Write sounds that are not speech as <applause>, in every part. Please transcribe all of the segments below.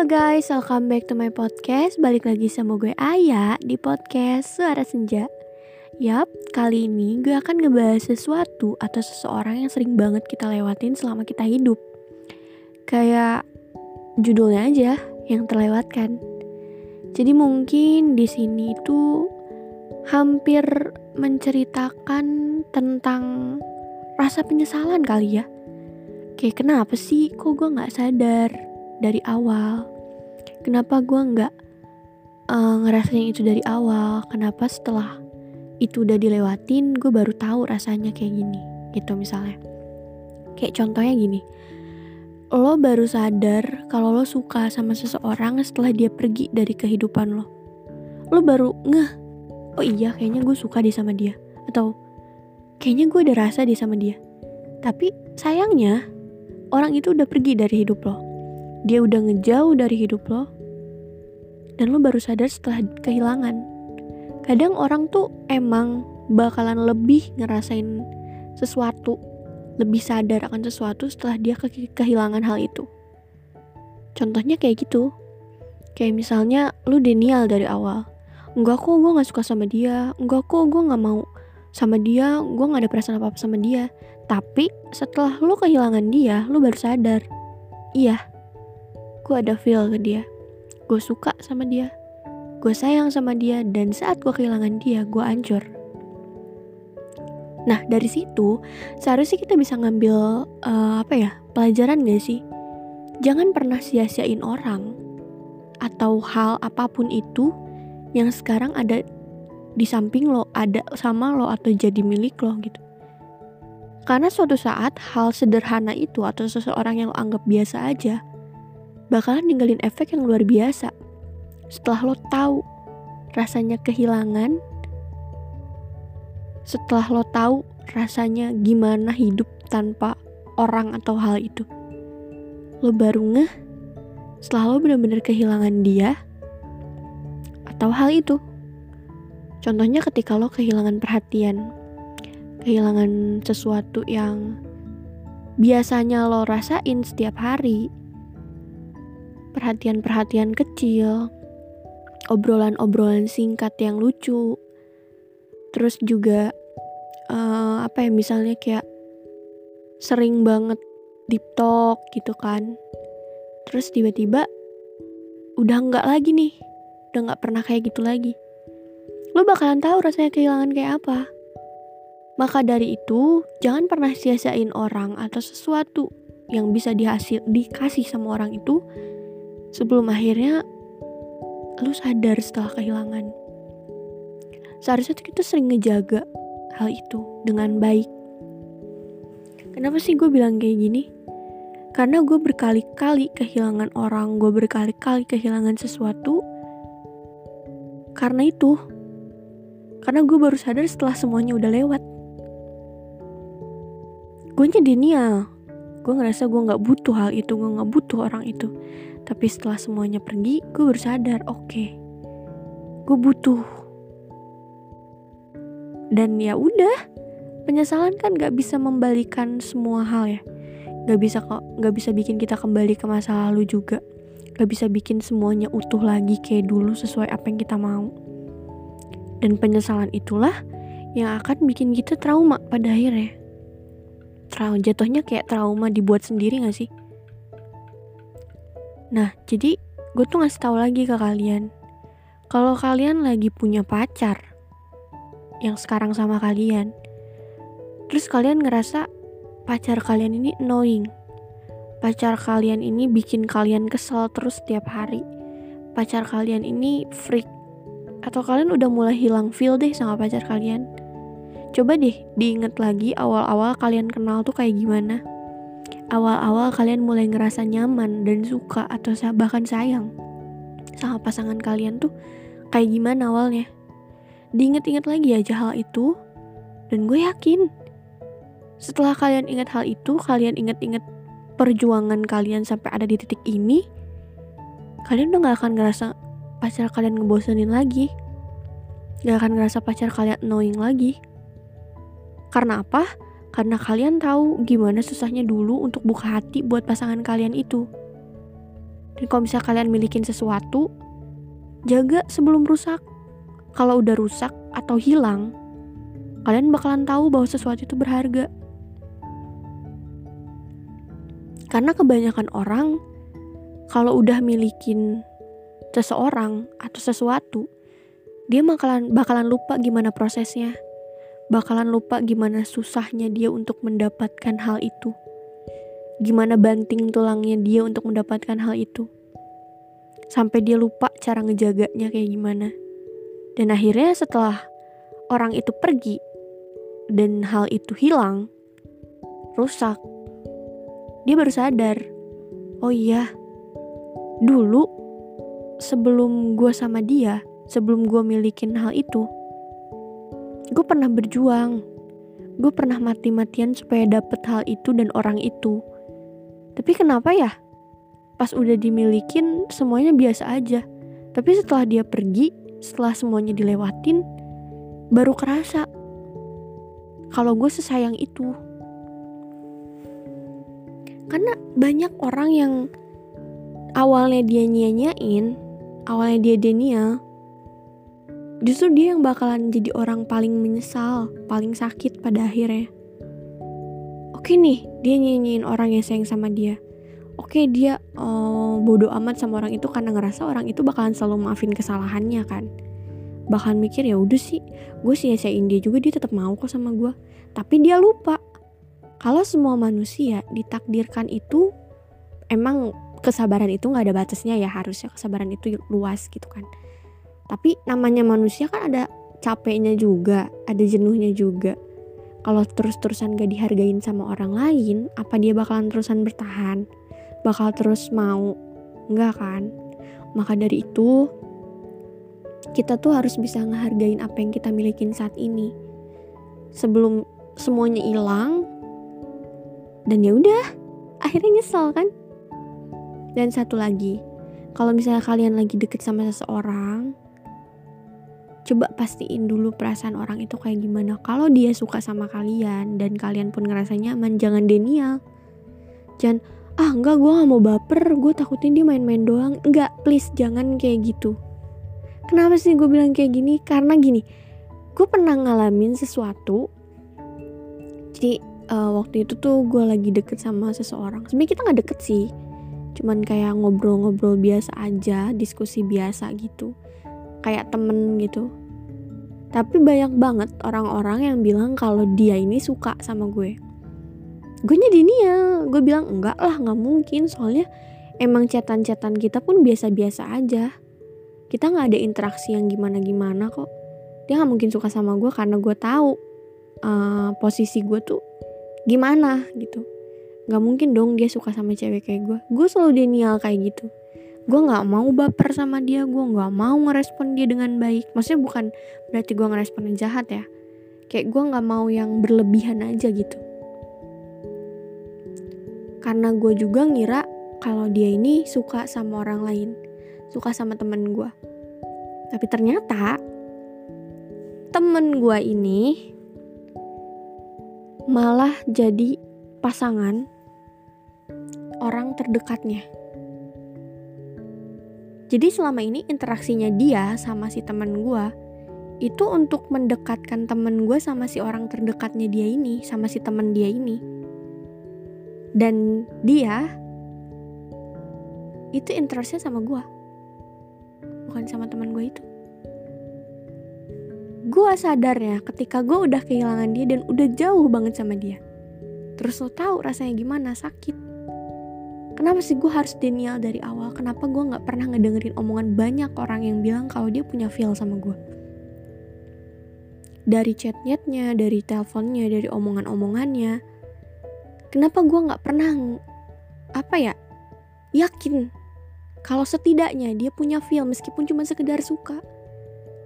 Halo guys, welcome back to my podcast. Balik lagi sama gue Aya di podcast Suara Senja. Yap, kali ini gue akan ngebahas sesuatu atau seseorang yang sering banget kita lewatin selama kita hidup. Kayak judulnya aja yang terlewatkan. Jadi mungkin di sini itu hampir menceritakan tentang rasa penyesalan kali ya. Kayak kenapa sih kok gue gak sadar dari awal kenapa gue nggak uh, ngerasain itu dari awal? Kenapa setelah itu udah dilewatin gue baru tahu rasanya kayak gini gitu misalnya. Kayak contohnya gini lo baru sadar kalau lo suka sama seseorang setelah dia pergi dari kehidupan lo. Lo baru ngeh oh iya kayaknya gue suka deh sama dia atau kayaknya gue ada rasa deh sama dia. Tapi sayangnya orang itu udah pergi dari hidup lo. Dia udah ngejauh dari hidup lo, dan lo baru sadar setelah kehilangan. Kadang orang tuh emang bakalan lebih ngerasain sesuatu, lebih sadar akan sesuatu setelah dia ke kehilangan hal itu. Contohnya kayak gitu. Kayak misalnya lu denial dari awal. Enggak kok gue gak suka sama dia. Enggak kok gue gak mau sama dia. Gue gak ada perasaan apa-apa sama dia. Tapi setelah lu kehilangan dia, lu baru sadar. Iya, gue ada feel ke dia gue suka sama dia. Gue sayang sama dia dan saat gue kehilangan dia gue hancur. Nah dari situ seharusnya kita bisa ngambil uh, apa ya pelajaran gak sih? Jangan pernah sia-siain orang atau hal apa pun itu yang sekarang ada di samping lo ada sama lo atau jadi milik lo gitu. Karena suatu saat hal sederhana itu atau seseorang yang lo anggap biasa aja bakalan ninggalin efek yang luar biasa. Setelah lo tahu rasanya kehilangan, setelah lo tahu rasanya gimana hidup tanpa orang atau hal itu. Lo baru ngeh setelah lo benar-benar kehilangan dia atau hal itu. Contohnya ketika lo kehilangan perhatian, kehilangan sesuatu yang biasanya lo rasain setiap hari, perhatian-perhatian kecil, obrolan-obrolan singkat yang lucu, terus juga uh, apa ya misalnya kayak sering banget deep talk gitu kan, terus tiba-tiba udah nggak lagi nih, udah nggak pernah kayak gitu lagi. Lo bakalan tahu rasanya kehilangan kayak apa. Maka dari itu, jangan pernah sia-siain orang atau sesuatu yang bisa dihasil dikasih sama orang itu sebelum akhirnya lu sadar setelah kehilangan. Seharusnya tuh kita sering ngejaga hal itu dengan baik. Kenapa sih gue bilang kayak gini? Karena gue berkali-kali kehilangan orang, gue berkali-kali kehilangan sesuatu. Karena itu, karena gue baru sadar setelah semuanya udah lewat. Gue denial, gue ngerasa gue nggak butuh hal itu, gue nggak butuh orang itu tapi setelah semuanya pergi, gue baru sadar, oke, okay, gue butuh. Dan ya udah, penyesalan kan gak bisa membalikan semua hal ya. Gak bisa kok, gak bisa bikin kita kembali ke masa lalu juga. Gak bisa bikin semuanya utuh lagi kayak dulu sesuai apa yang kita mau. Dan penyesalan itulah yang akan bikin kita trauma pada akhirnya. Trauma jatuhnya kayak trauma dibuat sendiri gak sih? Nah, jadi gue tuh ngasih tahu lagi ke kalian. Kalau kalian lagi punya pacar yang sekarang sama kalian, terus kalian ngerasa pacar kalian ini annoying. Pacar kalian ini bikin kalian kesel terus setiap hari. Pacar kalian ini freak. Atau kalian udah mulai hilang feel deh sama pacar kalian. Coba deh diinget lagi awal-awal kalian kenal tuh kayak gimana awal-awal kalian mulai ngerasa nyaman dan suka atau bahkan sayang sama pasangan kalian tuh kayak gimana awalnya. Diinget-inget lagi aja hal itu dan gue yakin setelah kalian ingat hal itu, kalian inget-inget perjuangan kalian sampai ada di titik ini, kalian udah gak akan ngerasa pacar kalian ngebosenin lagi. Gak akan ngerasa pacar kalian annoying lagi. Karena apa? Karena kalian tahu gimana susahnya dulu untuk buka hati buat pasangan kalian itu. Dan kalau misalnya kalian milikin sesuatu, jaga sebelum rusak. Kalau udah rusak atau hilang, kalian bakalan tahu bahwa sesuatu itu berharga. Karena kebanyakan orang kalau udah milikin seseorang atau sesuatu, dia bakalan bakalan lupa gimana prosesnya. Bakalan lupa gimana susahnya dia untuk mendapatkan hal itu. Gimana banting tulangnya dia untuk mendapatkan hal itu. Sampai dia lupa cara ngejaganya kayak gimana. Dan akhirnya setelah orang itu pergi dan hal itu hilang, rusak, dia baru sadar, oh iya, dulu sebelum gue sama dia, sebelum gue milikin hal itu, gue pernah berjuang. Gue pernah mati-matian supaya dapet hal itu dan orang itu. Tapi kenapa ya? Pas udah dimilikin semuanya biasa aja. Tapi setelah dia pergi, setelah semuanya dilewatin, baru kerasa kalau gue sesayang itu. Karena banyak orang yang awalnya dia nyanyain, awalnya dia denial, justru dia yang bakalan jadi orang paling menyesal, paling sakit pada akhirnya. Oke nih, dia nyanyiin orang yang sayang sama dia. Oke dia uh, bodoh amat sama orang itu karena ngerasa orang itu bakalan selalu maafin kesalahannya kan. Bahkan mikir ya udah sih, gue sia-siain dia juga dia tetap mau kok sama gue. Tapi dia lupa kalau semua manusia ditakdirkan itu emang kesabaran itu nggak ada batasnya ya harusnya kesabaran itu luas gitu kan tapi namanya manusia kan ada capeknya juga ada jenuhnya juga. Kalau terus-terusan gak dihargain sama orang lain apa dia bakalan terusan bertahan? Bakal terus mau? Enggak kan? Maka dari itu kita tuh harus bisa ngehargain apa yang kita milikin saat ini. Sebelum semuanya hilang dan ya udah akhirnya nyesel kan? Dan satu lagi kalau misalnya kalian lagi deket sama seseorang coba pastiin dulu perasaan orang itu kayak gimana. Kalau dia suka sama kalian dan kalian pun ngerasa nyaman jangan denial. Jangan ah enggak gue gak mau baper gue takutin dia main-main doang. Enggak please jangan kayak gitu. Kenapa sih gue bilang kayak gini? Karena gini gue pernah ngalamin sesuatu. Jadi uh, waktu itu tuh gue lagi deket sama seseorang. Sebenarnya kita nggak deket sih cuman kayak ngobrol-ngobrol biasa aja diskusi biasa gitu. Kayak temen gitu tapi banyak banget orang-orang yang bilang kalau dia ini suka sama gue. Gue nya ya gue bilang enggak lah nggak mungkin. Soalnya emang cetan-cetan kita pun biasa-biasa aja. Kita nggak ada interaksi yang gimana-gimana kok. Dia nggak mungkin suka sama gue karena gue tahu uh, posisi gue tuh gimana gitu. Nggak mungkin dong dia suka sama cewek kayak gue. Gue selalu denial kayak gitu gue nggak mau baper sama dia gue nggak mau ngerespon dia dengan baik. Maksudnya bukan berarti gue ngerespon yang jahat ya. Kayak gue nggak mau yang berlebihan aja gitu. Karena gue juga ngira kalau dia ini suka sama orang lain suka sama temen gue tapi ternyata temen gue ini malah jadi pasangan orang terdekatnya. Jadi selama ini interaksinya dia sama si temen gue itu untuk mendekatkan temen gue sama si orang terdekatnya dia ini, sama si temen dia ini. Dan dia itu interestnya sama gue, bukan sama temen gue itu. Gue sadar ya ketika gue udah kehilangan dia dan udah jauh banget sama dia. Terus lo tahu rasanya gimana? Sakit kenapa sih gue harus denial dari awal? Kenapa gue nggak pernah ngedengerin omongan banyak orang yang bilang kalau dia punya feel sama gue dari chatnya dari teleponnya dari omongan-omongannya. Kenapa gue nggak pernah apa ya yakin kalau setidaknya dia punya feel meskipun cuma sekedar suka?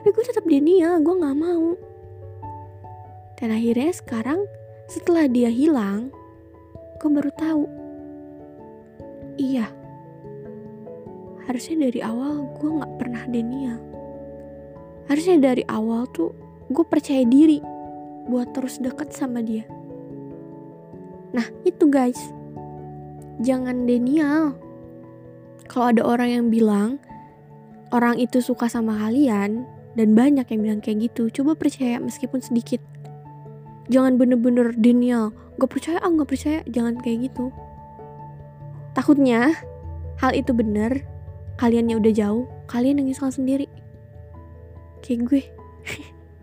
Tapi gue tetap denial gue nggak mau. Dan akhirnya sekarang setelah dia hilang gue baru tahu iya. Harusnya dari awal gue nggak pernah denial. Harusnya dari awal tuh gue percaya diri buat terus deket sama dia. Nah itu guys. Jangan denial. Kalau ada orang yang bilang orang itu suka sama kalian dan banyak yang bilang kayak gitu coba percaya meskipun sedikit. Jangan bener-bener denial. Gak percaya ah gak percaya. Jangan kayak gitu takutnya hal itu bener kaliannya udah jauh kalian yang nyesal sendiri. Kayak gue.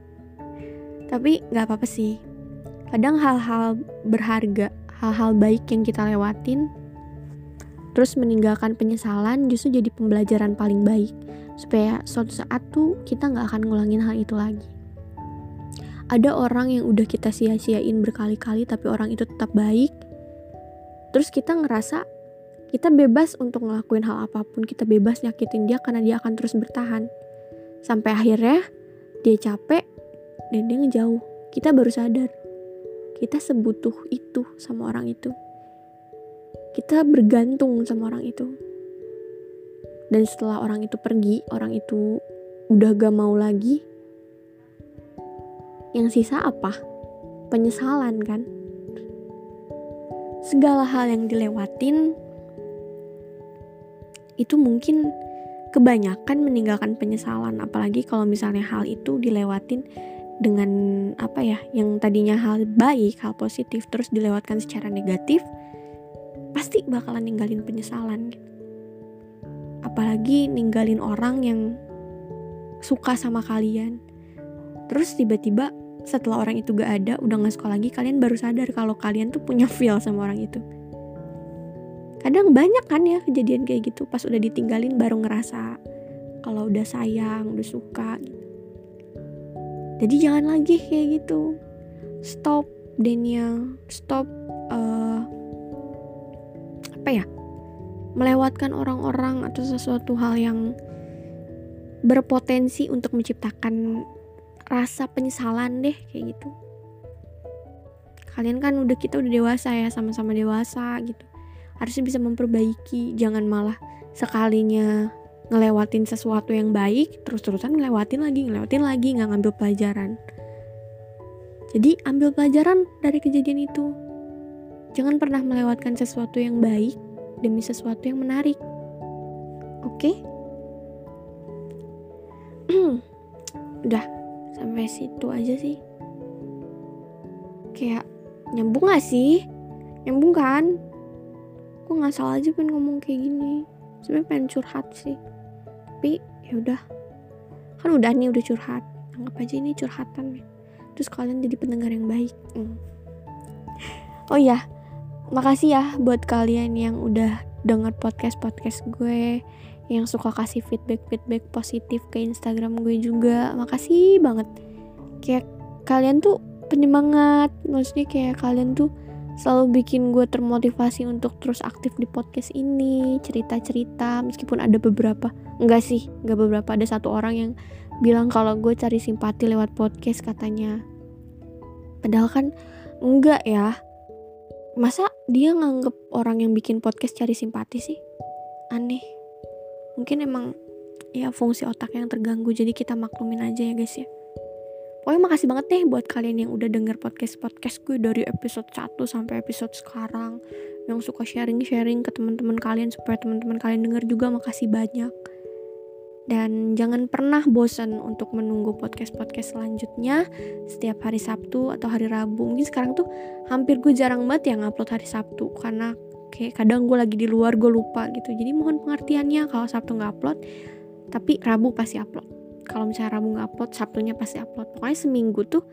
<laughs> Tapi nggak apa-apa sih. Kadang hal-hal berharga hal-hal baik yang kita lewatin terus meninggalkan penyesalan justru jadi pembelajaran paling baik. Supaya suatu saat tuh kita nggak akan ngulangin hal itu lagi. Ada orang yang udah kita sia-siain berkali-kali tapi orang itu tetap baik. Terus kita ngerasa kita bebas untuk ngelakuin hal apa pun kita bebas nyakitin dia karena dia akan terus bertahan. Sampai akhirnya dia capek dan dia ngejauh. Kita baru sadar kita sebutuh itu sama orang itu. Kita bergantung sama orang itu. Dan setelah orang itu pergi orang itu udah gak mau lagi. Yang sisa apa? Penyesalan kan? Segala hal yang dilewatin itu mungkin kebanyakan meninggalkan penyesalan apalagi kalau misalnya hal itu dilewatin dengan apa ya yang tadinya hal baik hal positif terus dilewatkan secara negatif pasti bakalan ninggalin penyesalan. Apalagi ninggalin orang yang suka sama kalian. Terus tiba-tiba setelah orang itu gak ada, udah gak suka lagi, kalian baru sadar kalau kalian tuh punya feel sama orang itu. Kadang banyak kan ya kejadian kayak gitu, pas udah ditinggalin baru ngerasa kalau udah sayang, udah suka gitu. Jadi jangan lagi kayak gitu. Stop Daniel, stop uh, apa ya melewatkan orang-orang atau sesuatu hal yang berpotensi untuk menciptakan rasa penyesalan deh kayak gitu kalian kan udah kita udah dewasa ya sama-sama dewasa gitu harusnya bisa memperbaiki jangan malah sekalinya ngelewatin sesuatu yang baik terus-terusan ngelewatin lagi ngelewatin lagi nggak ngambil pelajaran jadi ambil pelajaran dari kejadian itu Jangan pernah melewatkan sesuatu yang baik demi sesuatu yang menarik. Oke? Okay? <clears throat> Udah, sampai situ aja sih. Kayak nyambung gak sih? Nyambung kan? Gue nggak salah aja pengen ngomong kayak gini. Sebenernya pengen curhat sih. Tapi ya udah. Kan udah nih udah curhat. Anggap aja ini curhatan. Terus kalian jadi pendengar yang baik. Hmm. <laughs> Oh iya, makasih ya buat kalian yang udah denger podcast podcast gue yang suka kasih feedback feedback positif ke Instagram gue juga makasih banget kayak kalian tuh penyemangat maksudnya kayak kalian tuh selalu bikin gue termotivasi untuk terus aktif di podcast ini cerita-cerita meskipun ada beberapa enggak sih enggak beberapa ada satu orang yang bilang kalau gue cari simpati lewat podcast katanya. Padahal kan enggak ya. Masa dia nganggep orang yang bikin podcast cari simpati sih? Aneh. Mungkin emang ya fungsi otak yang terganggu jadi kita maklumin aja ya guys ya pokoknya makasih banget deh buat kalian yang udah denger podcast-podcast gue dari episode 1 sampai episode sekarang yang suka sharing-sharing ke teman-teman kalian supaya teman-teman kalian denger juga makasih banyak dan jangan pernah bosan untuk menunggu podcast-podcast selanjutnya setiap hari Sabtu atau hari Rabu. Mungkin sekarang tuh hampir gue jarang banget yang upload hari Sabtu karena kayak kadang gue lagi di luar gue lupa gitu. Jadi mohon pengertiannya kalau Sabtu nggak upload, tapi Rabu pasti upload. Kalau misalnya Rabu nggak upload, Sabtunya pasti upload. Pokoknya seminggu tuh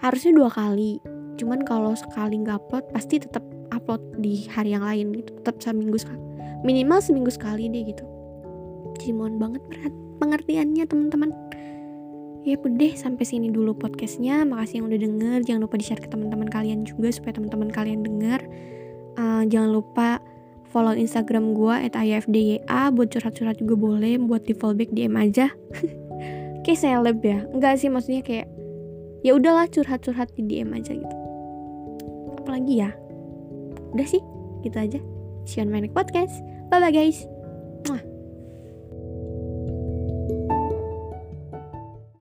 harusnya dua kali. Cuman kalau sekali nggak upload, pasti tetap upload di hari yang lain gitu. Tetap seminggu sekali. Minimal seminggu sekali deh gitu jadi mohon banget berat pengertiannya teman-teman ya udah sampai sini dulu podcastnya makasih yang udah denger jangan lupa di share ke teman-teman kalian juga supaya teman-teman kalian denger uh, jangan lupa follow instagram gue at buat curhat-curhat juga boleh buat di fallback DM aja <laughs> kayak seleb ya. Enggak sih maksudnya kayak ya udahlah curhat-curhat di DM aja gitu. Apalagi ya? Udah sih gitu aja. See you on my next podcast. Bye bye guys